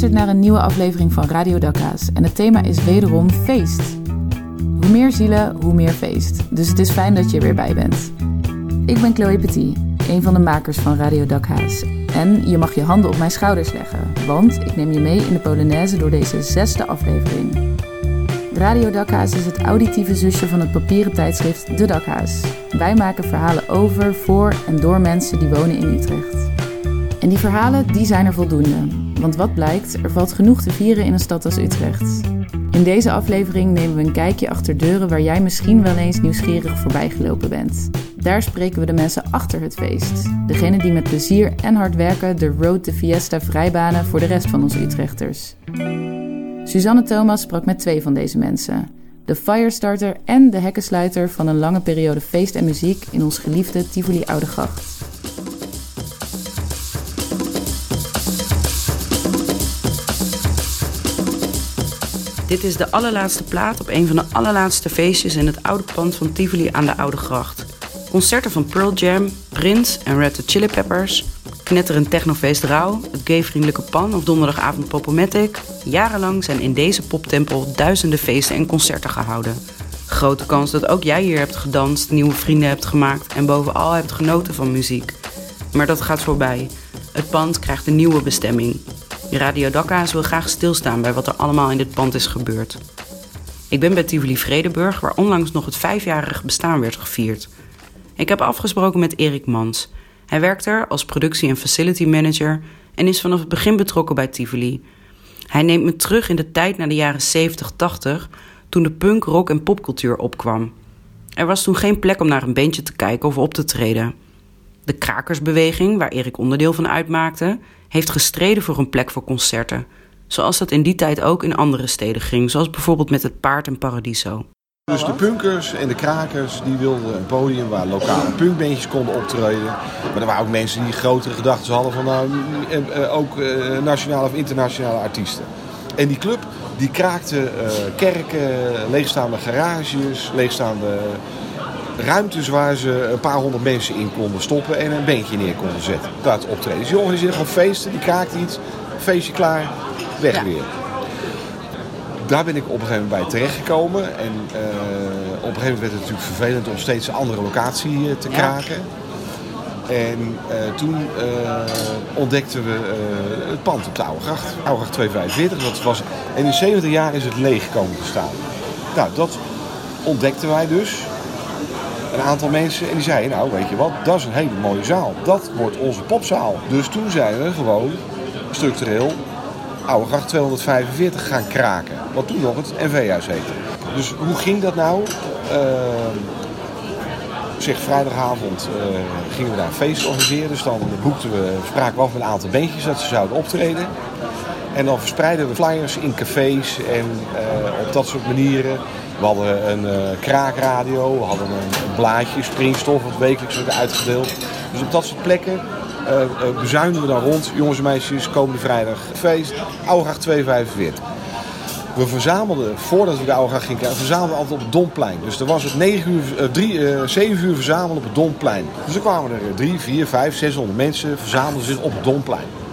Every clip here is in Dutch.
luistert naar een nieuwe aflevering van Radio Dakka's en het thema is wederom feest. Hoe meer zielen, hoe meer feest. Dus het is fijn dat je er weer bij bent. Ik ben Chloe Petit, een van de makers van Radio Dakhaas. En je mag je handen op mijn schouders leggen, want ik neem je mee in de Polonaise door deze zesde aflevering. Radio Dakhaas is het auditieve zusje van het papieren tijdschrift De Dakhaas. Wij maken verhalen over, voor en door mensen die wonen in Utrecht. En die verhalen, die zijn er voldoende. Want wat blijkt, er valt genoeg te vieren in een stad als Utrecht. In deze aflevering nemen we een kijkje achter deuren waar jij misschien wel eens nieuwsgierig voorbij gelopen bent. Daar spreken we de mensen achter het feest. Degene die met plezier en hard werken de Road to Fiesta vrijbanen voor de rest van onze Utrechters. Suzanne Thomas sprak met twee van deze mensen. De firestarter en de hekkensluiter van een lange periode feest en muziek in ons geliefde Tivoli Oude Gracht. Dit is de allerlaatste plaat op een van de allerlaatste feestjes in het oude pand van Tivoli aan de Oude Gracht. Concerten van Pearl Jam, Prince en Red Hot Chili Peppers, knetterend technofeest Rauw, het gayvriendelijke Pan of donderdagavond Popomatic. Jarenlang zijn in deze poptempel duizenden feesten en concerten gehouden. Grote kans dat ook jij hier hebt gedanst, nieuwe vrienden hebt gemaakt en bovenal hebt genoten van muziek. Maar dat gaat voorbij. Het pand krijgt een nieuwe bestemming. Radio Dakka's wil graag stilstaan bij wat er allemaal in dit pand is gebeurd. Ik ben bij Tivoli Vredeburg, waar onlangs nog het vijfjarig bestaan werd gevierd. Ik heb afgesproken met Erik Mans. Hij werkt er als productie- en facility manager en is vanaf het begin betrokken bij Tivoli. Hij neemt me terug in de tijd naar de jaren 70, 80, toen de punk, rock en popcultuur opkwam. Er was toen geen plek om naar een bandje te kijken of op te treden. De krakersbeweging, waar Erik onderdeel van uitmaakte, heeft gestreden voor een plek voor concerten. Zoals dat in die tijd ook in andere steden ging, zoals bijvoorbeeld met het Paard en Paradiso. Dus de punkers en de krakers die wilden een podium waar lokale punkbandjes konden optreden. Maar er waren ook mensen die grotere gedachten hadden van nou, ook nationale of internationale artiesten. En die club die kraakte kerken, leegstaande garages, leegstaande ruimtes waar ze een paar honderd mensen in konden stoppen en een beentje neer konden zetten. Dat optreden. Dus die organiseerden gewoon feesten, die kraakte iets, feestje klaar, weg weer. Daar ben ik op een gegeven moment bij terechtgekomen. En uh, op een gegeven moment werd het natuurlijk vervelend om steeds een andere locatie te kraken. En uh, toen uh, ontdekten we het pand op de Oude Gracht. Oude Gracht 245. Dat was, en in 70 jaar is het leeg komen te staan. Nou, dat ontdekten wij dus een aantal mensen. En die zeiden, nou weet je wat, dat is een hele mooie zaal. Dat wordt onze popzaal. Dus toen zijn we gewoon structureel Oude Gracht 245 gaan kraken. Wat toen nog het NV-huis heette. Dus hoe ging dat nou? Uh, zeg, vrijdagavond uh, gingen we daar een feest organiseren. Dus dan boekten we, spraken we af met een aantal beentjes dat ze zouden optreden. En dan verspreiden we flyers in cafés en uh, op dat soort manieren. We hadden een uh, kraakradio, we hadden een, blaadje, springstof, wat wekelijks werd uitgedeeld. Dus op dat soort plekken uh, bezuinen we dan rond. Jongens en meisjes, komende vrijdag feest, Oude Gracht 245. We verzamelden, voordat we de Oude Gracht gingen kijken, verzamelden we altijd op het Domplein. Dus er was het 9 uur, 3, 7 uur verzamelen op het Domplein. Dus er kwamen er 3, 4, 5, 600 mensen, verzamelden zich op het Domplein.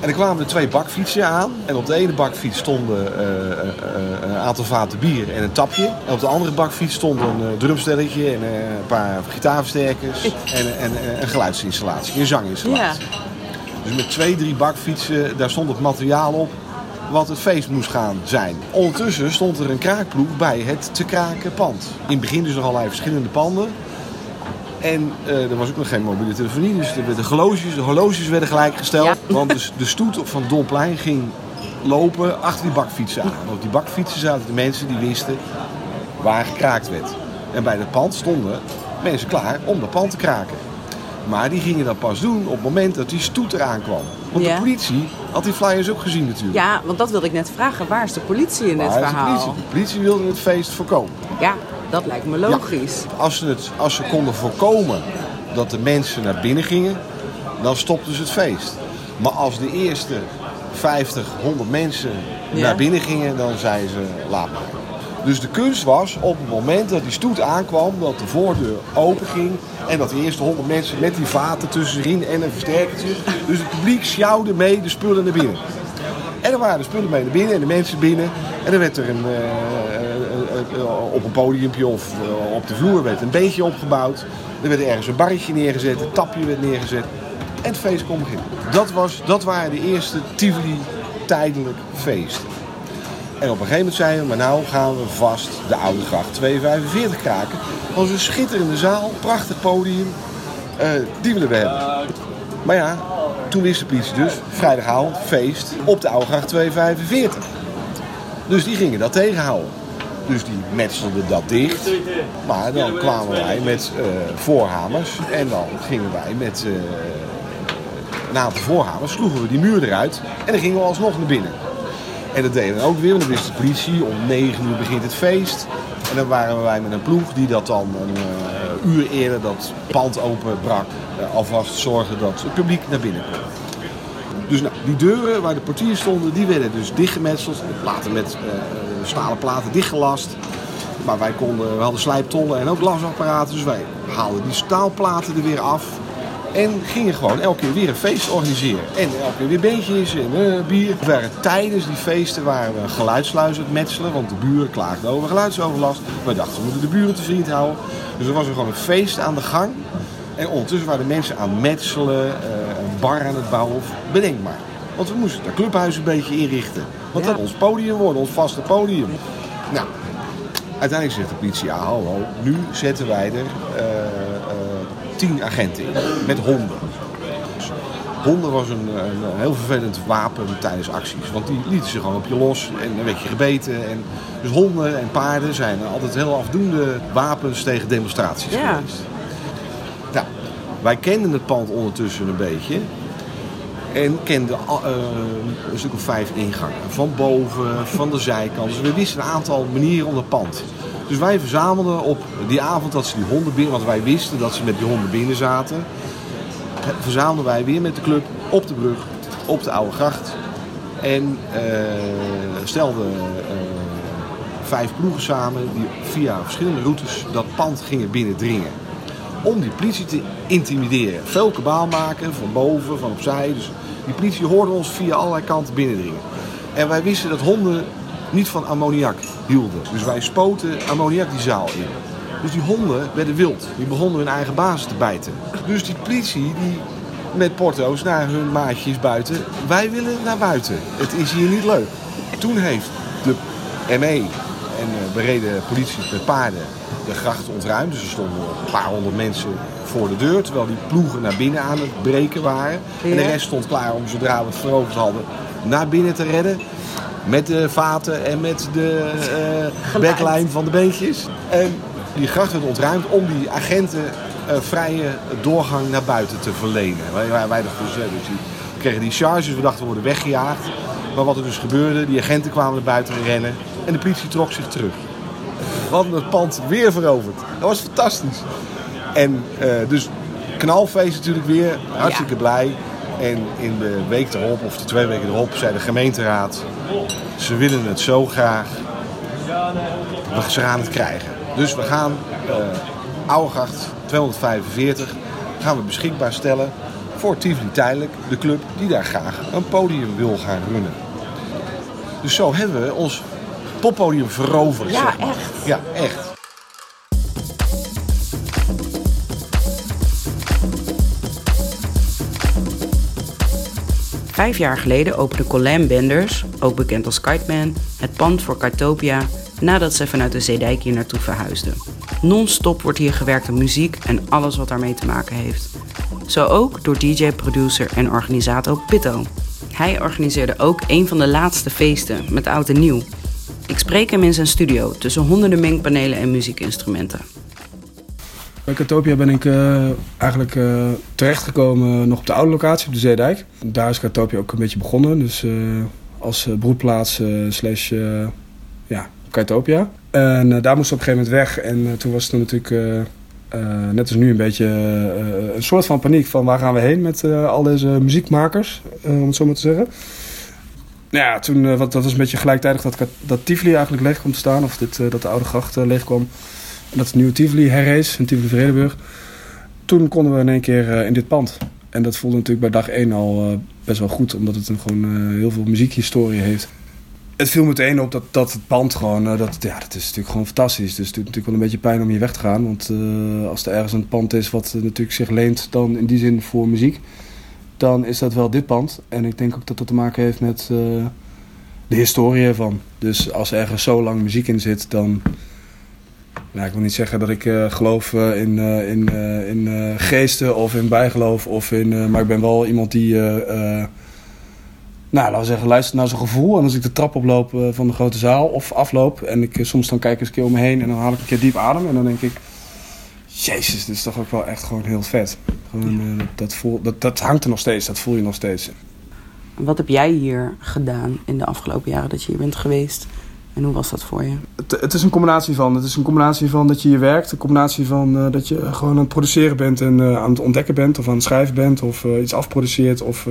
En er kwamen er twee bakfietsen aan. En op de ene bakfiets stonden uh, uh, een aantal vaten bier en een tapje. En op de andere bakfiets stond een uh, drumstelletje en een paar gitaarversterkers. En, en, een geluidsinstallatie, een zanginstallatie. Ja. Dus met twee, drie bakfietsen, daar stond het materiaal op wat het feest moest gaan zijn. Ondertussen stond er een kraakploeg bij het te kraken pand. In het begin dus nog allerlei verschillende panden. En uh, er was ook nog geen mobiele telefonie, dus de, de, horloges, de horloges werden gelijk gesteld. Ja. Want de, de stoet van Domplein ging lopen achter die bakfietsen aan. Op die bakfietsen zaten de mensen die wisten waar gekraakt werd. En bij het pand stonden mensen klaar om dat pand te kraken. Maar die gingen dat pas doen op het moment dat die stoet eraan kwam. Want ja. de politie had die flyers ook gezien natuurlijk. Ja, want dat wilde ik net vragen. Waar is de politie in waar dit verhaal? De politie? de politie wilde het feest voorkomen. Ja, dat lijkt me logisch. Ja, als, ze het, als ze konden voorkomen dat de mensen naar binnen gingen, dan stopten ze het feest. Maar als de eerste 50, 100 mensen ja. naar binnen gingen, dan zeiden ze laat maar. Dus de kunst was op het moment dat die stoet aankwam, dat de voordeur open ging en dat de eerste 100 mensen met die vaten tussenin en een versterkertje. Dus het publiek sjouwde mee de spullen naar binnen. Dan waren spullen mee binnen en de mensen binnen. En dan werd er een, op een podiumpje of op de vloer werd een beetje opgebouwd. Er werd ergens een barretje neergezet, een tapje werd neergezet. En het feest kon beginnen. Dat, was, dat waren de eerste Tivoli tijdelijk feesten. En op een gegeven moment zeiden we, maar nou gaan we vast de Oude Gracht 245 kraken. Dat was een schitterende zaal, prachtig podium. Die willen we hebben. Maar ja, toen wist de politie dus, vrijdagavond, feest op de Oude Gracht 245. Dus die gingen dat tegenhouden. Dus die metselden dat dicht. Maar dan kwamen wij met uh, voorhamers. En dan gingen wij met uh, een aantal voorhamers, sloegen we die muur eruit. En dan gingen we alsnog naar binnen. En dat deden we ook weer, want dan wist de politie, om 9 uur begint het feest. En dan waren wij met een ploeg die dat dan uh, uur eerder dat pand openbrak. Uh, alvast zorgde dat het publiek naar binnen kwam. Dus nou, die deuren waar de portiers stonden, die werden dus dichtgemetseld. Later met uh, stalen platen dichtgelast. Maar wij konden, we hadden slijptollen en ook glasapparaten. Dus wij haalden die staalplaten er weer af. En gingen gewoon elke keer weer een feest organiseren. En elke keer weer beentjes en uh, bier. We waren tijdens die feesten waren we geluidsluizen het metselen. Want de buren klaagden over geluidsoverlast. We dachten, we moeten de buren te vriend houden. Dus er was er gewoon een feest aan de gang. En ondertussen waren de mensen aan het metselen, uh, een bar aan het bouwen. Bedenk maar. Want we moesten dat clubhuis een beetje inrichten. Want dat ons podium worden, ons vaste podium. Nou, uiteindelijk zegt de politie, ja hallo, nu zetten wij er... Uh, tien agenten in, met honden. Honden was een, een, heel vervelend wapen tijdens acties. Want die lieten ze gewoon op je los en dan werd je gebeten. En, dus honden en paarden zijn altijd heel afdoende wapens tegen demonstraties ja. geweest. Nou, wij kenden het pand ondertussen een beetje. En kenden uh, een stuk of vijf ingangen. Van boven, van de zijkant. Dus we wisten een aantal manieren om het pand. Dus wij verzamelden op die avond dat ze die honden binnen, want wij wisten dat ze met die honden binnen zaten. Verzamelden wij weer met de club op de brug, op de Oude Gracht. En uh, stelden uh, vijf ploegen samen die via verschillende routes dat pand gingen binnendringen. Om die politie te intimideren. Veel kabaal maken, van boven, van opzij. Dus die politie hoorde ons via allerlei kanten binnendringen. En wij wisten dat honden niet van ammoniak hielden. Dus wij spoten ammoniak die zaal in. Dus die honden werden wild. Die begonnen hun eigen baas te bijten. Dus die politie die met porto's naar hun maatjes buiten. Wij willen naar buiten. Het is hier niet leuk. Toen heeft de ME en de bereden politie met paarden de gracht ontruimd. Dus er stonden een paar honderd mensen voor de deur. Terwijl die ploegen naar binnen aan het breken waren. En de rest stond klaar om zodra we het veroverd hadden naar binnen te redden. Met de vaten en met de uh, backline van de beentjes. En die gracht werd ontruimd om die agenten uh, vrije doorgang naar buiten te verlenen. Wij, wij, wij dachten dus, dus die, we kregen die charges, we dachten we worden weggejaagd. Maar wat er dus gebeurde, die agenten kwamen naar buiten rennen en de politie trok zich terug. We hadden het pand weer veroverd. Dat was fantastisch. En uh, dus knalfeest natuurlijk weer, hartstikke ja. blij. En in de week erop, of de twee weken erop, zei de gemeenteraad... ze willen het zo graag, we gaan het krijgen. Dus we gaan uh, Oudegracht 245 gaan we beschikbaar stellen voor Tivoli Tijdelijk, de club die daar graag een podium wil gaan runnen. Dus zo hebben we ons poppodium veroverd. Ja, zeg maar. echt. Ja, echt. Vijf jaar geleden opende Colin Benders, ook bekend als Kiteman, het pand voor Kitopia nadat ze vanuit de Zeedijk hier naartoe verhuisden. Non-stop wordt hier gewerkt aan muziek en alles wat daarmee te maken heeft. Zo ook door DJ, producer en organisator Pitto. Hij organiseerde ook een van de laatste feesten met oud en nieuw. Ik spreek hem in zijn studio tussen honderden mengpanelen en muziekinstrumenten. Bij Katopia ben ik uh, eigenlijk uh, terechtgekomen nog op de oude locatie op de Zeedijk. Daar is Katopia ook een beetje begonnen. Dus uh, als broedplaats slash ja, Katopia. En daar moest op een gegeven moment weg. En toen was het natuurlijk net als nu een beetje een soort van paniek. Van waar gaan we heen met al deze muziekmakers, om het zo maar te zeggen. Ja, toen, wat, dat was een beetje gelijktijdig dat, dat Tivoli eigenlijk leeg kwam te staan. Of dit, dat de oude gracht leeg kwam. Dat de nieuwe Tivoli herrees in Tivoli Vredenburg. Toen konden we in één keer uh, in dit pand. En dat voelde natuurlijk bij dag 1 al best wel goed, omdat het een gewoon heel veel muziekhistorie heeft het viel meteen op dat, dat het pand gewoon, dat, ja, dat is natuurlijk gewoon fantastisch. Dus het doet natuurlijk wel een beetje pijn om hier weg te gaan. Want als er ergens een pand is wat natuurlijk zich leent dan in die zin voor muziek, dan is dat wel dit pand. En ik denk ook dat dat te maken heeft met de historie ervan. Dus als er ergens zo lang muziek in zit, dan... Nou, ik wil niet zeggen dat ik geloof in, in, in geesten of in bijgeloof. Of in, maar ik ben wel iemand die nou, laten we zeggen, luister naar zijn gevoel. En als ik de trap oploop van de grote zaal of afloop... en ik soms dan kijk eens een keer om me heen en dan haal ik een keer diep adem... en dan denk ik, jezus, dit is toch ook wel echt gewoon heel vet. Gewoon, dat, voel, dat, dat hangt er nog steeds, dat voel je nog steeds. Wat heb jij hier gedaan in de afgelopen jaren dat je hier bent geweest? En hoe was dat voor je? Het, het is een combinatie van. Het is een combinatie van dat je hier werkt. Een combinatie van dat je gewoon aan het produceren bent en aan het ontdekken bent... of aan het schrijven bent of iets afproduceert of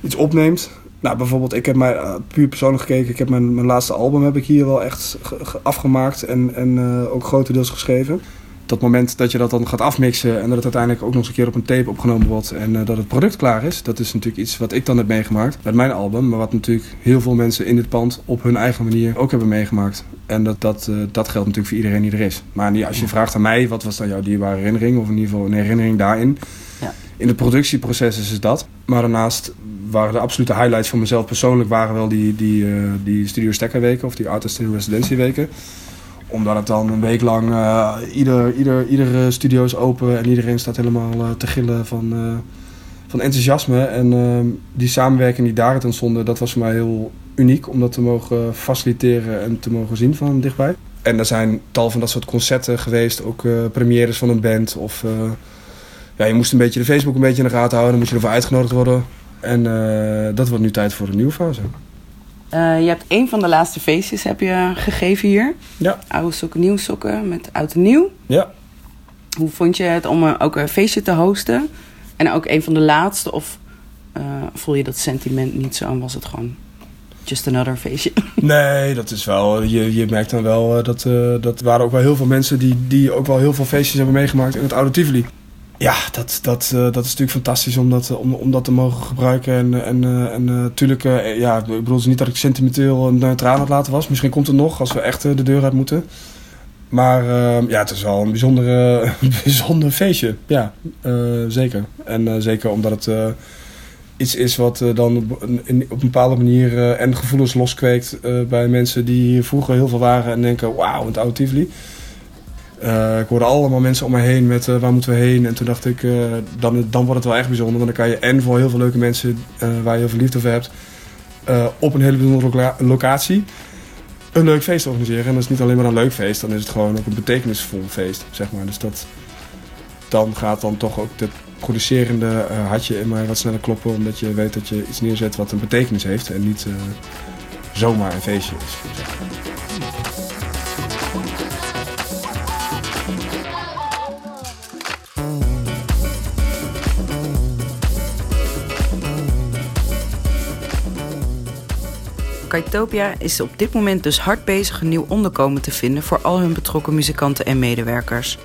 iets opneemt. Nou, bijvoorbeeld, ik heb mij puur persoonlijk gekeken. Ik heb mijn, mijn laatste album heb ik hier wel echt afgemaakt en, en ook grotendeels geschreven. Dat moment dat je dat dan gaat afmixen en dat het uiteindelijk ook nog eens een keer op een tape opgenomen wordt en uh, dat het product klaar is. Dat is natuurlijk iets wat ik dan heb meegemaakt met mijn album. Maar wat natuurlijk heel veel mensen in dit pand op hun eigen manier ook hebben meegemaakt. En dat, dat, dat geldt natuurlijk voor iedereen die er is. Maar als je vraagt aan mij, wat was dan jouw dierbare herinnering? Of in ieder geval een herinnering daarin. Ja. In het productieproces is het dat. Maar daarnaast waren de absolute highlights voor mezelf persoonlijk waren wel die, die, uh, die Studio Stekkerweken of die Artist in Residentieweken. Omdat het dan een week lang uh, ieder, ieder, iedere studio is open en iedereen staat helemaal uh, te gillen van, van enthousiasme. En ehm, die samenwerking die daaruit ontstonden, dat was voor mij heel uniek om dat te mogen faciliteren en te mogen zien van dichtbij. En er zijn tal van dat soort concerten geweest, ook premières van een band of ja, je moest een beetje de Facebook een beetje in de gaten houden. Dan moest je ervoor uitgenodigd worden. En dat wordt nu tijd voor een nieuwe fase. Uh, je hebt een van de laatste feestjes heb je gegeven hier. Ja. Oude sokken, nieuwe sokken met oud en nieuw. Ja. Hoe vond je het om uh, ook een feestje te hosten? En ook een van de laatste? Of voel je dat sentiment niet zo en was het gewoon just another feestje? Nee, dat is wel. Je, je merkt dan wel dat, dat waren ook wel heel veel mensen die, die ook wel heel veel feestjes hebben meegemaakt in het oude Tivoli. Ja, dat, dat, uh, dat is natuurlijk fantastisch om dat, om, om dat te mogen gebruiken. En, en, uh, en uh, natuurlijk, ja, ik bedoel niet dat ik sentimenteel neutraal aan het laten was. Misschien komt het nog als we echt de deur uit moeten. Maar ja, het is wel een bijzondere, bijzonder feestje. Ja, zeker. En zeker omdat het iets is wat dan op, een bepaalde manier en gevoelens loskweekt bij mensen die vroeger heel veel waren en denken, wauw, het oude Tivoli. Uh, ik hoorde allemaal mensen om me heen met uh, waar moeten we heen. En toen dacht ik, uh, dan, dan wordt het wel echt bijzonder. Want dan kan je en voor heel veel leuke mensen waar je heel veel liefde voor hebt... op een hele bijzondere locatie een leuk feest organiseren. En dat is niet alleen maar een leuk feest, dan is het gewoon ook een betekenisvol feest, zeg maar. Dus dat, dan gaat dan toch ook het producerende hartje in mij wat sneller kloppen. Omdat je weet dat je iets neerzet wat een betekenis heeft en niet zomaar een feestje is. Kaitopia is op dit moment dus hard bezig een nieuw onderkomen te vinden voor al hun betrokken muzikanten en medewerkers.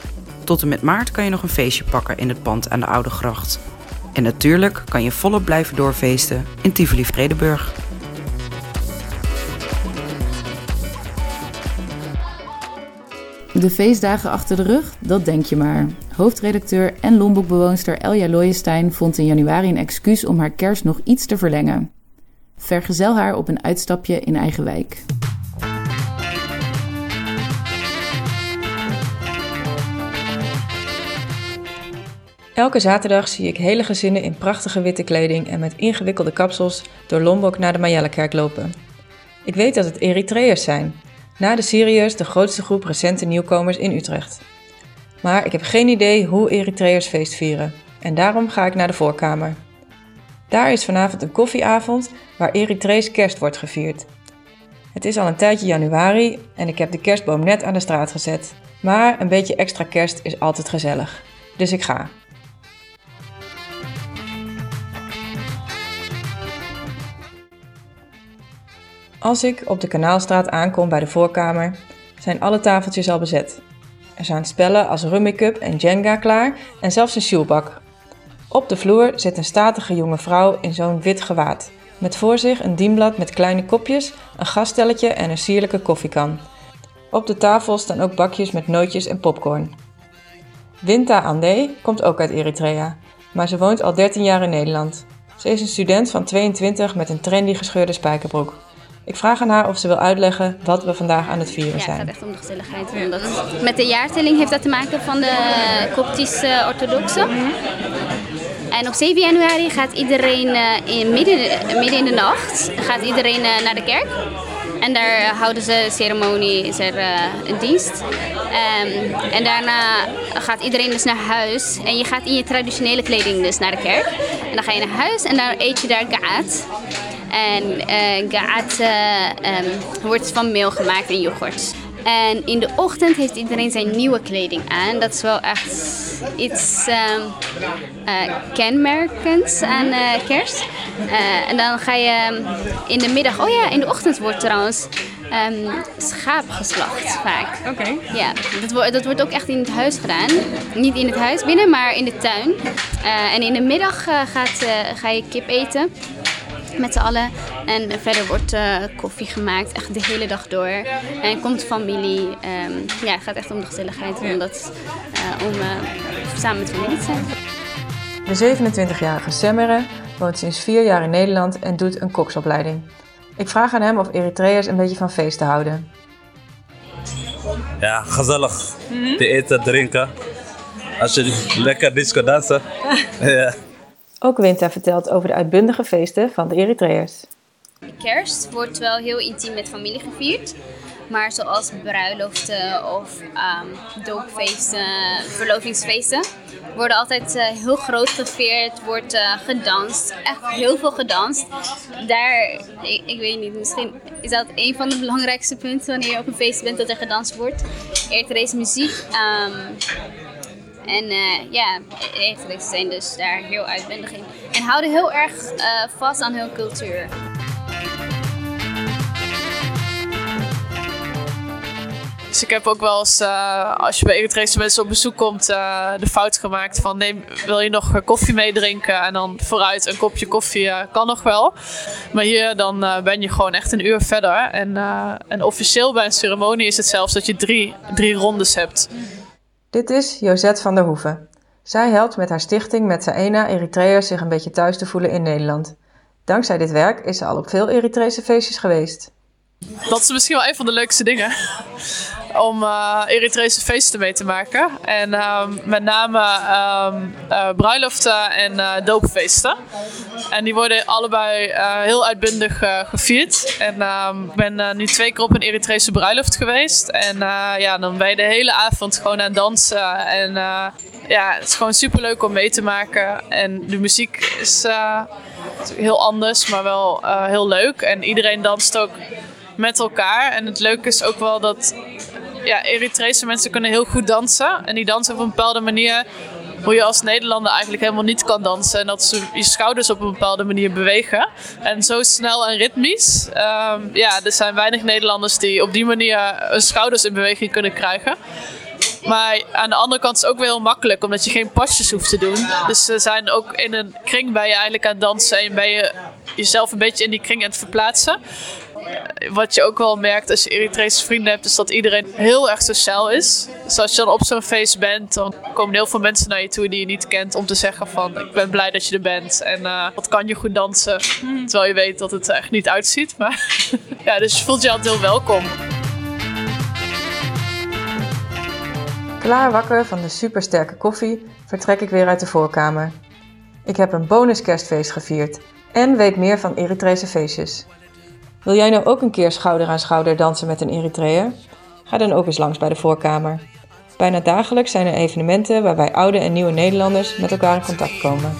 Tot en met maart kan je nog een feestje pakken in het pand aan de Oude Gracht. En natuurlijk kan je volop blijven doorfeesten in Tivoli Vredeburg. De feestdagen achter de rug, dat denk je maar. Hoofdredacteur en Lombokbewoonster Elja Looijenstein vond in januari een excuus om haar kerst nog iets te verlengen. Vergezel haar op een uitstapje in eigen wijk. Elke zaterdag zie ik hele gezinnen in prachtige witte kleding en met ingewikkelde kapsels door Lombok naar de Majellekerk lopen. Ik weet dat het Eritreërs zijn, na de Syriërs de grootste groep recente nieuwkomers in Utrecht. Maar ik heb geen idee hoe Eritreërs feest vieren en daarom ga ik naar de voorkamer. Daar is vanavond een koffieavond waar Eritrees kerst wordt gevierd. Het is al een tijdje januari en ik heb de kerstboom net aan de straat gezet. Maar een beetje extra kerst is altijd gezellig. Dus ik ga. Als ik op de Kanaalstraat aankom bij de voorkamer, zijn alle tafeltjes al bezet. Er zijn spellen als Rummikub en Jenga klaar en zelfs een shoebak Op de vloer zit een statige jonge vrouw in zo'n wit gewaad. Met voor zich een dienblad met kleine kopjes, een gasstelletje en een sierlijke koffiekan. Op de tafel staan ook bakjes met nootjes en popcorn. Winta Ande komt ook uit Eritrea, maar ze woont al 13 jaar in Nederland. Ze is een student van 22 met een trendy gescheurde spijkerbroek. Ik vraag aan haar of ze wil uitleggen wat we vandaag aan het vieren Ja, het gaat zijn. echt om de gezelligheid. Omdat met de jaartelling heeft dat te maken van de Koptische orthodoxe. En op 7 januari gaat iedereen eh, in midden, midden in de nacht gaat iedereen eh, naar de kerk. En daar houden ze ceremonie, is er eh, een dienst. Ehm, en daarna gaat iedereen dus naar huis. En je gaat in je traditionele kleding dus naar de kerk. En dan ga je naar huis en dan eet je daar gaat. En eh gaat eh, ehm, wordt van meel gemaakt en yoghurt. En in de ochtend heeft iedereen zijn nieuwe kleding aan. Dat is wel echt iets eh, kenmerkends aan eh, kerst. Eh, en dan ga je ehm, in de middag... Oh ja, in de ochtend wordt trouwens ehm, schaap geslacht vaak. Oké. Ja, dat, wordt dat wordt ook echt in het huis gedaan. Niet in het huis binnen, maar in de tuin. En in de middag gaat, ga je kip eten. Met z'n allen. En verder wordt eh, koffie gemaakt, echt de hele dag door. En komt familie. ehm, ja, het gaat echt om de gezelligheid. Om, dat, eh, om eh, samen met familie te zijn. De 27-jarige Semmere woont sinds vier jaar in Nederland en doet een koksopleiding. Ik vraag aan hem of Eritreërs een beetje van feesten houden. Ja, gezellig. Te eten, drinken. Als je lekker disco dansen. ja. Ook Winta vertelt over de uitbundige feesten van de Eritreërs. Kerst wordt wel heel intiem met familie gevierd. Maar zoals bruiloften of ehm, doopfeesten, verlovingsfeesten, worden altijd eh, heel groot gevierd, wordt eh, gedanst. Echt heel veel gedanst. Daar, ik, weet niet, misschien is dat een van de belangrijkste punten wanneer je op een feest bent dat er gedanst wordt. Eritreese muziek. ehm, en eh, ja, Eritreërs zijn dus daar heel uitbundig in. En houden heel erg eh, vast aan hun cultuur. Dus ik heb ook wel eens, eh, als je bij Eritrese mensen op bezoek komt, de fout gemaakt van neem, wil je nog koffie meedrinken en dan vooruit een kopje koffie kan nog wel. Maar hier dan ben je gewoon echt een uur verder. En, en officieel bij een ceremonie is het zelfs dat je drie, drie rondes hebt. Dit is Josette van der Hoeven. Zij helpt met haar stichting met Saena Eritreërs zich een beetje thuis te voelen in Nederland. Dankzij dit werk is ze al op veel Eritrese feestjes geweest. Dat is misschien wel een van de leukste dingen. Om eh Eritrese feesten mee te maken. En ehm, met name ehm, eh, bruiloften en eh, doopfeesten. En die worden allebei heel uitbundig gevierd. En ehm, ik ben nu twee keer op een Eritrese bruiloft geweest. En ja, dan ben je de hele avond gewoon aan dansen. En ja, het is gewoon super leuk om mee te maken. En de muziek is heel anders, maar wel heel leuk. En iedereen danst ook met elkaar. En het leuke is ook wel dat ja, Eritrese mensen kunnen heel goed dansen. En die dansen op een bepaalde manier hoe je als Nederlander eigenlijk helemaal niet kan dansen. En dat ze je schouders op een bepaalde manier bewegen. En zo snel en ritmisch. Ehm, ja, er zijn weinig Nederlanders die op die manier hun schouders in beweging kunnen krijgen. Maar aan de andere kant is het ook weer heel makkelijk, omdat je geen pasjes hoeft te doen. Dus ze zijn ook in een kring ben je eigenlijk aan het dansen en ben je jezelf een beetje in die kring aan het verplaatsen. Wat je ook wel merkt als je Eritrese vrienden hebt, is dat iedereen heel erg sociaal is. Dus als je dan op zo'n feest bent, dan komen heel veel mensen naar je toe die je niet kent om te zeggen van ik ben blij dat je er bent en eh, wat kan je goed dansen. Terwijl je weet dat het er echt niet uitziet. Maar ja, dus je voelt je altijd heel welkom. Klaar wakker van de supersterke koffie vertrek ik weer uit de voorkamer. Ik heb een bonus kerstfeest gevierd en weet meer van Eritrese feestjes. Wil jij nou ook een keer schouder aan schouder dansen met een Eritreër? Ga dan ook eens langs bij de voorkamer. Bijna dagelijks zijn er evenementen waarbij oude en nieuwe Nederlanders met elkaar in contact komen.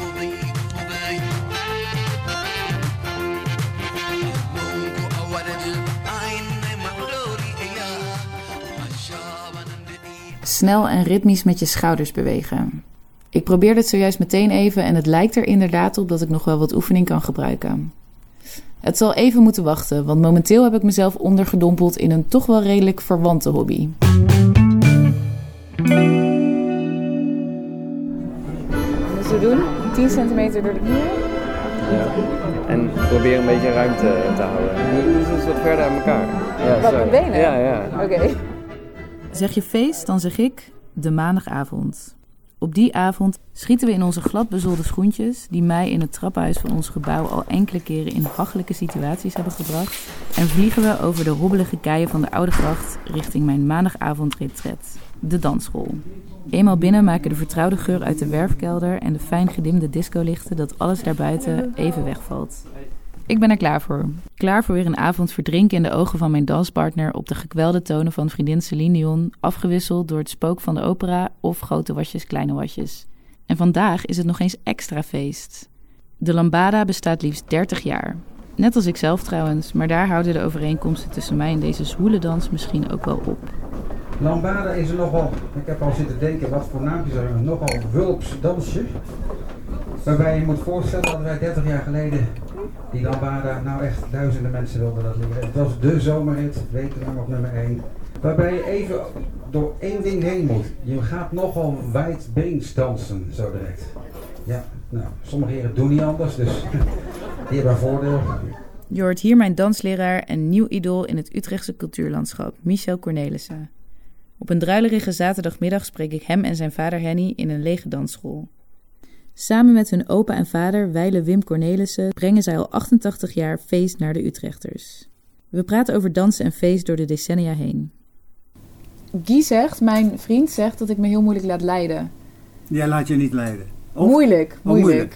Snel en ritmisch met je schouders bewegen. Ik probeer dit zojuist meteen even en het lijkt er inderdaad op dat ik nog wel wat oefening kan gebruiken. Het zal even moeten wachten, want momenteel heb ik mezelf ondergedompeld in een toch wel redelijk verwante hobby. Dus we doen. 10 centimeter door de knieën. Ja. En probeer een beetje ruimte te houden. Dus is wat verder uit elkaar. Ja, Wat, benen? Ja, ja. Oké. Zeg je feest, dan zeg ik de maandagavond. Op die avond schieten we in onze gladbezolde schoentjes, die mij in het trappenhuis van ons gebouw al enkele keren in hachelijke situaties hebben gebracht, en vliegen we over de hobbelige keien van de Oude Gracht richting mijn maandagavondretret, de dansschool. Eenmaal binnen maken de vertrouwde geur uit de werfkelder en de fijn gedimde discolichten dat alles daarbuiten even wegvalt. Ik ben er klaar voor. Klaar voor weer een avond verdrinken in de ogen van mijn danspartner op de gekwelde tonen van vriendin Celine Dion, afgewisseld door het spook van de opera of grote wasjes, kleine wasjes. En vandaag is het nog eens extra feest. De Lambada bestaat liefst 30 jaar. Net als ik zelf trouwens, maar daar houden de overeenkomsten tussen mij en deze zwoele dans misschien ook wel op. Lambada is er nogal, ik heb al zitten denken, wat voor naampjes er nogal wulps dansje. Waarbij je moet voorstellen dat wij 30 jaar geleden die Lambada, nou echt duizenden mensen wilden dat leren. Het was de zomerrit, wekenlang op nummer 1. Waarbij je even door één ding heen moet. Je gaat nogal wijdbeens dansen, zo direct. Ja, nou, sommige heren doen niet anders, dus die hebben een voordeel. Je hoort hier mijn dansleraar en nieuw idool in het Utrechtse cultuurlandschap, Michel Cornelissen. Op een druilerige zaterdagmiddag spreek ik hem en zijn vader Henny in een lege dansschool. Samen met hun opa en vader, wijle Wim Cornelissen, brengen zij al 88 jaar feest naar de Utrechters. We praten over dansen en feest door de decennia heen. Guy zegt, mijn vriend zegt dat ik me heel moeilijk laat leiden. Jij laat je niet leiden. Of- Moeilijk, Oh, moeilijk. moeilijk.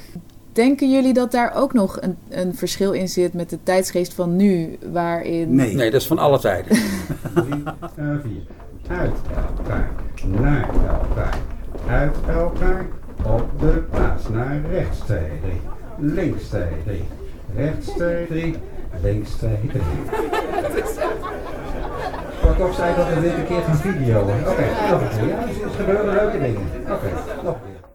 Denken jullie dat daar ook nog een, een verschil in zit met de tijdsgeest van nu, waarin... Nee. Nee, dat is van alle tijden. Drie, eh, vier. Uit elkaar, naar elkaar, uit elkaar, op de plaats, naar rechts 2, 3, links 2, 3, rechts 2, 3, links 2, 3. Kortom zei dat we dit een keer gaan videoen. Oké, nog een keer. Ja, er gebeuren leuke dingen. Oké, nog een keer.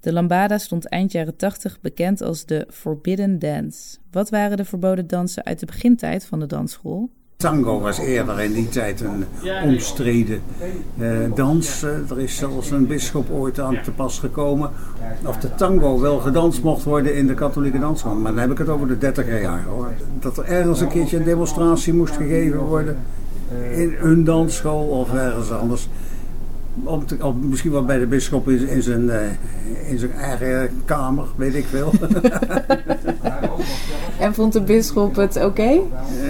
De lambada stond eind jaren 80 bekend als de Forbidden Dance. Wat waren de verboden dansen uit de begintijd van de dansschool? Tango was eerder in die tijd een omstreden eh, dans. Eh, er is zelfs een bisschop ooit aan te pas gekomen of de tango wel gedanst mocht worden in de katholieke dansschool. Maar dan heb ik het over de 30 jaar hoor. Dat er ergens een keertje een demonstratie moest gegeven worden in een dansschool of ergens anders. Of misschien wel bij de bisschop in, in, zijn, eh, in zijn eigen kamer, weet ik veel. En vond de bisschop het oké?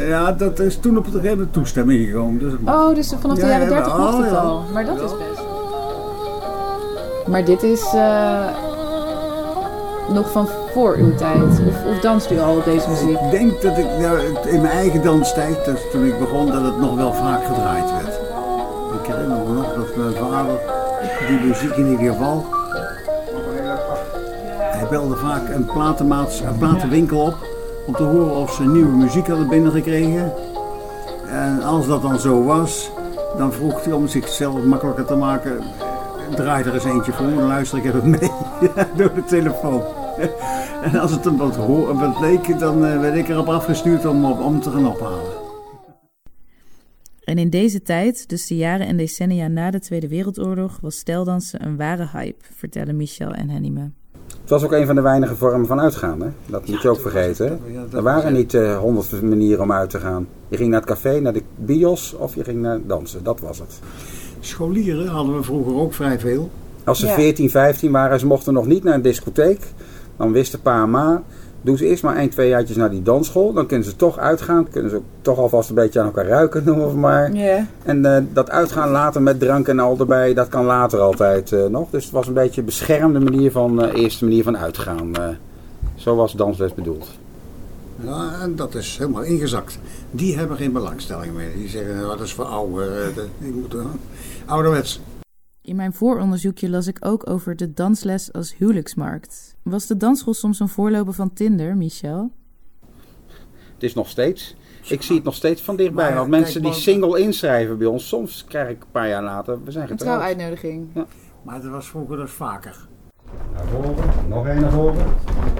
ja, dat is toen op een gegeven moment toestemming gekomen. Dus. Oh, dus vanaf de Ja, jaren ja, 30 maar- mocht het ja. al. Maar dat is best. Maar dit is eh, nog van voor uw tijd. Of, of danst u al op deze muziek? Ik denk dat ik nou, in mijn eigen danstijd, dus toen ik begon, dat het nog wel vaak gedraaid werd. Ik herinner me nog dat mijn vader, die muziek in ieder geval, hij belde vaak een, platenmaats, een platenwinkel op om te horen of ze nieuwe muziek hadden binnengekregen. En als dat dan zo was, dan vroeg hij om zichzelf makkelijker te maken, draai er eens eentje voor, dan luister ik even mee door de telefoon. En als het hem wat, wat leek, dan eh, werd ik erop afgestuurd om, om te gaan ophalen. En in deze tijd, dus de jaren en decennia na de Tweede Wereldoorlog, was steldansen een ware hype, vertellen Michel en Henny me. Het was ook een van de weinige vormen van uitgaan. Hè? Dat moet je ook vergeten. ja, er waren niet eh, honderd manieren om uit te gaan. Je ging naar het café, naar de bios of je ging naar dansen. Dat was het. Scholieren hadden we vroeger ook vrij veel. Als ze Ja. 14, 15 waren, ze mochten nog niet naar een discotheek. Dan wisten pa en ma, doen ze eerst maar 1, 2 jaartjes naar die dansschool. Dan kunnen ze toch uitgaan. Kunnen ze ook toch alvast een beetje aan elkaar ruiken, noemen we maar. Ja. En eh, dat uitgaan later met drank en al erbij, dat kan later altijd eh, nog. Dus het was een beetje een beschermde manier van, eh, eerste manier van uitgaan. eh. zo was dansles bedoeld. Ja, en dat is helemaal ingezakt. Die hebben geen belangstelling meer. Die zeggen, nou, dat is voor eh, Die moeten ouderwets. In mijn vooronderzoekje las ik ook over de dansles als huwelijksmarkt. Was de dansschool soms een voorloper van Tinder, Michel? Het is nog steeds. Ik zie het nog steeds van dichtbij. Maar, want kijk, mensen die single inschrijven bij ons, soms krijg ik een paar jaar later, we zijn Een getrouwd. trouwuitnodiging. Maar dat was vroeger dus vaker. Naar voren, nog één naar voren.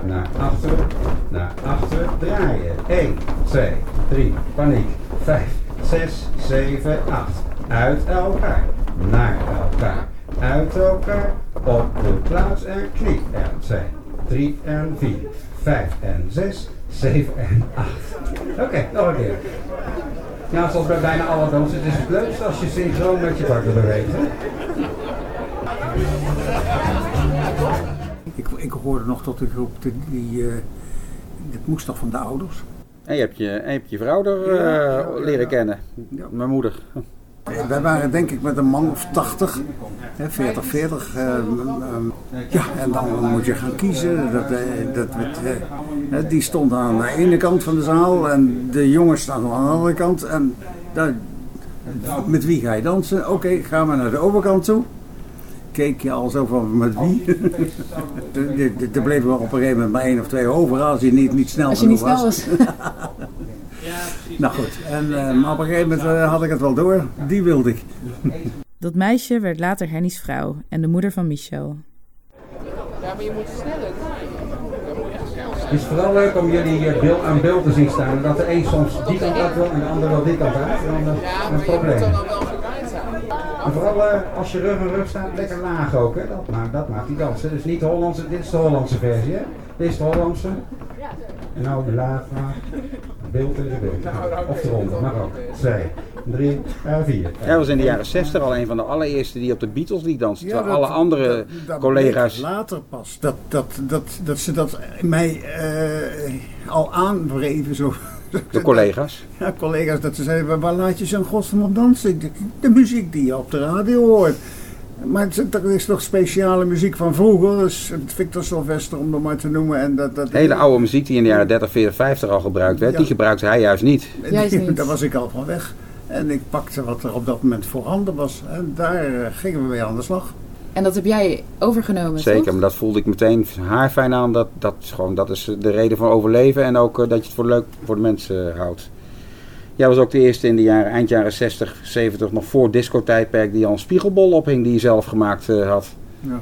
Naar achteren, naar achteren, draaien. 1, 2, 3, paniek. 5, 6, 7, 8. Uit elkaar, naar elkaar. Uit elkaar, Op de plaats en knie. En twee, drie en vier, vijf en zes, zeven en acht. Oké, nog een keer. Ja, zoals bij bijna alle dansen, het is het leukste als je synchroon met je partner beweegt. Hè? Ik, ik hoorde nog tot de groep die, die eh, moest toch van de ouders. En je hebt je, en je, hebt je vrouw er eh, leren kennen. Mijn moeder. Eh, Wij waren denk ik met een man of 80, hè, 40, 40. eh, ehm, ja, en dan moet je gaan kiezen. Dat, eh, dat, eh, die stond aan de ene kant van de zaal en de jongens staan aan de andere kant. En daar, met wie ga je dansen? Oké, gaan we naar de overkant toe. Keek je al zo van met wie? Er- bleven er op een gegeven moment maar één of twee over als je niet, niet snel Als je niet genoeg snel was. was. nou goed, en, eh, maar op een gegeven moment eh, had ik het wel door. Die wilde ik. Dat meisje werd later Henny's vrouw en de moeder van Michel. Ja, maar je moet sneller. Het is vooral leuk om jullie eh, beeld aan beeld te zien staan. En dat de een soms die kant uit wil en de ander wel die kant uit. Dan uh, een probleem. En vooral eh, als je rug aan rug staat, lekker laag ook. Hè? Dat, maakt, dat maakt die dansen. Dus niet de Hollandse, dit is de Hollandse versie. Hè? Dit is de Hollandse. En nou de laag. Beeld in de beeld. Of de ronde, maar ook. Twee, drie, eh, vier. Hij was in de jaren 60 al een van de allereerste die op de Beatles liet dansen. Ja, Terwijl dat- alle andere dat- dat collega's... later pas. Dat, dat, dat, dat ze dat mij eh, al aanwreven. Zo. De collega's. Ja, collega's, dat ze zeiden, waar laat je zo'n godsnaam op dansen? Denk, De muziek die je op de radio hoort. Maar het- er is toch speciale muziek van vroeger. Dus Victor Sylvester om dat maar te noemen. En dat, dat, Hele oude muziek die in de jaren 30, 40, 50 al gebruikt werd, Ja. die gebruikte hij juist niet. Die- Daar was ik al van weg. En ik pakte wat er op dat moment voorhanden was. En daar eh, gingen we mee aan de slag. En dat heb jij overgenomen, Zeker, toch? maar dat voelde ik meteen haar fijn aan. Dat, dat, is gewoon, dat is de reden van overleven en ook eh, dat je het voor leuk voor de mensen eh, houdt. Jij was ook de eerste in de jaren, eind jaren 60, 70, nog voor discotijdperk, die al een spiegelbol ophing die je zelf gemaakt eh, had. Ja.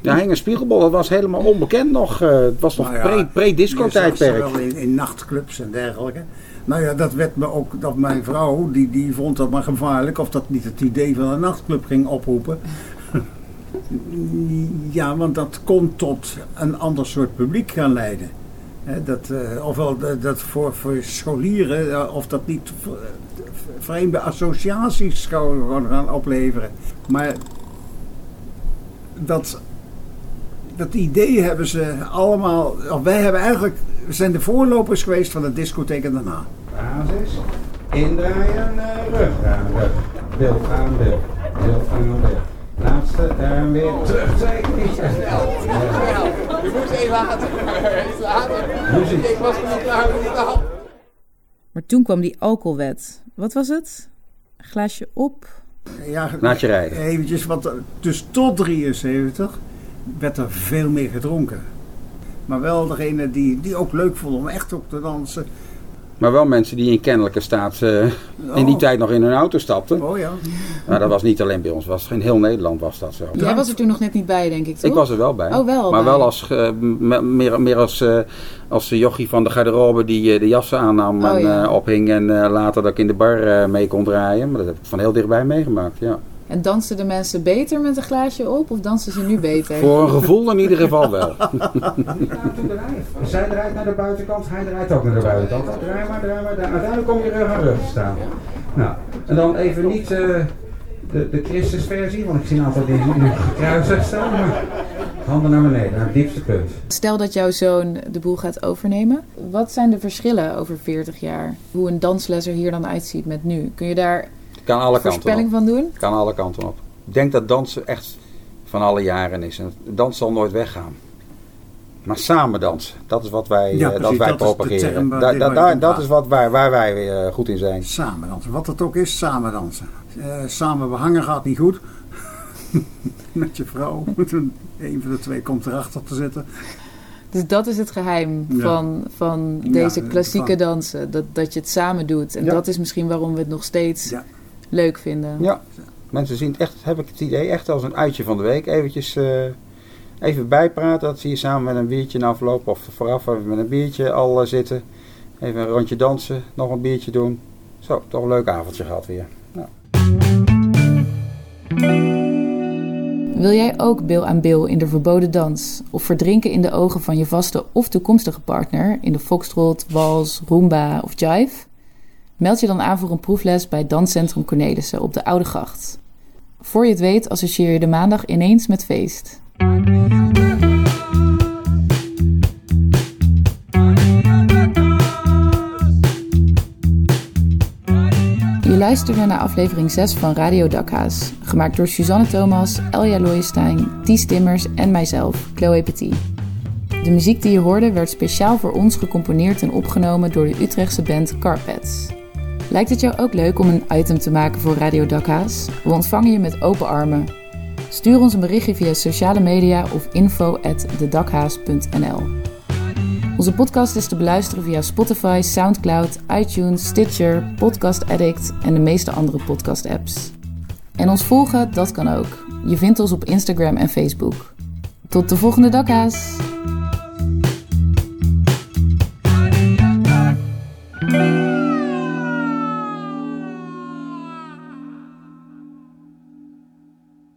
Ja, hing een spiegelbol, dat was helemaal onbekend nog. eh, het was nog Nou ja, pre- pre-disco-tijdperk. ze wel in, in nachtclubs en dergelijke. Nou ja, dat werd me ook, dat mijn vrouw, die, die vond dat maar gevaarlijk, of dat niet het idee van een nachtclub ging oproepen. Ja, want dat kon tot een ander soort publiek gaan leiden. Hè, dat, eh, ofwel dat- dat voor, voor scholieren, eh, of dat niet v- vreemde associaties zou gewoon gaan opleveren. Maar dat, dat idee hebben ze allemaal, of wij hebben eigenlijk, we zijn de voorlopers geweest van de discotheek en daarna. Basis. Indraaien, eh, rug aan rug. Beeld aan beeld. Beeld aan beeld. Laatste en weer terug. Twee knieën. Je moest even later. Even later. Ik was niet klaar met die taal. Maar toen kwam die alcoholwet. Wat was het? Glaasje op. Ja, Laat je rijden. Eventjes, want eh, dus tot 73 werd er veel meer gedronken. Maar wel degene die, die ook leuk vonden om echt op te dansen. Maar wel mensen die in kennelijke staat eh, in die Oh. tijd nog in hun auto stapten. Oh ja. Maar dat was niet alleen bij ons, was in heel Nederland was dat zo. Jij was er toen nog net niet bij, denk ik, toch? Ik was er wel bij. Oh, wel maar bij. wel als, eh, meer, meer als, eh, als de jochie van de garderobe die eh, de jassen aannam Oh, en ja. eh, ophing. En eh, later dat ik in de bar eh, mee kon draaien. Maar dat heb ik van heel dichtbij meegemaakt, ja. En dansten de mensen beter met een glaasje op of dansen ze nu beter? Voor een gevoel in ieder geval wel. Zij draait naar de buitenkant, hij draait ook naar de buitenkant. Draai maar, draai maar, draai. Uiteindelijk kom je rug aan rug te staan. Nou, en dan even niet eh, de, de Christusversie, want ik zie een aantal die nu gekruisigd staan. Maar handen naar beneden, naar het diepste punt. Stel dat jouw zoon de boel gaat overnemen. Wat zijn de verschillen over 40 jaar? Hoe een dansles er hier dan uitziet met nu? Kun je daar Kan alle kanten voorspelling van doen? Kan alle kanten op. Ik denk dat dansen echt van alle jaren is. En dans zal nooit weggaan. Maar samen dansen, dat is wat wij, Ja, eh, dat wij dat is de propageren. term waar Da- da- waar om dat is wat wij, waar wij eh, goed in zijn. Samen dansen. Wat het ook is, samen dansen. Eh, samen behangen gaat niet goed. Met je vrouw. Een van de twee komt erachter te zitten. Dus dat is het geheim Ja. van, van Ja, deze van- klassieke dansen. Dat, dat je het samen doet. En Ja. dat is misschien waarom we het nog steeds Ja. Leuk vinden. Ja, mensen zien het echt, heb ik het idee, echt als een uitje van de week. Eventjes eh, even bijpraten, dat zie je samen met een biertje na afloop of vooraf even met een biertje al eh, zitten. Even een rondje dansen, nog een biertje doen. Zo, toch een leuk avondje gehad weer. Nou. Wil jij ook bil aan bil in de verboden dans of verdrinken in de ogen van je vaste of toekomstige partner in de foxtrot, wals, roomba of jive? Meld je dan aan voor een proefles bij Danscentrum Cornelissen op de Oude Gracht. Voor je het weet associeer je de maandag ineens met feest. Je luisterde naar aflevering 6 van Radio Dakhaas, gemaakt door Suzanne Thomas, Elja Looijenstein, Ties Timmers en mijzelf, Chloe Petit. De muziek die je hoorde werd speciaal voor ons gecomponeerd en opgenomen door de Utrechtse band Carpets. Lijkt het jou ook leuk om een item te maken voor Radio Dakhaas? We ontvangen je met open armen. Stuur ons een berichtje via sociale media of info@dedakhaas.nl. Onze podcast is te beluisteren via Spotify, SoundCloud, iTunes, Stitcher, Podcast Addict en de meeste andere podcast-apps. En ons volgen, dat kan ook. Je vindt ons op Instagram en Facebook. Tot de volgende dakhaas!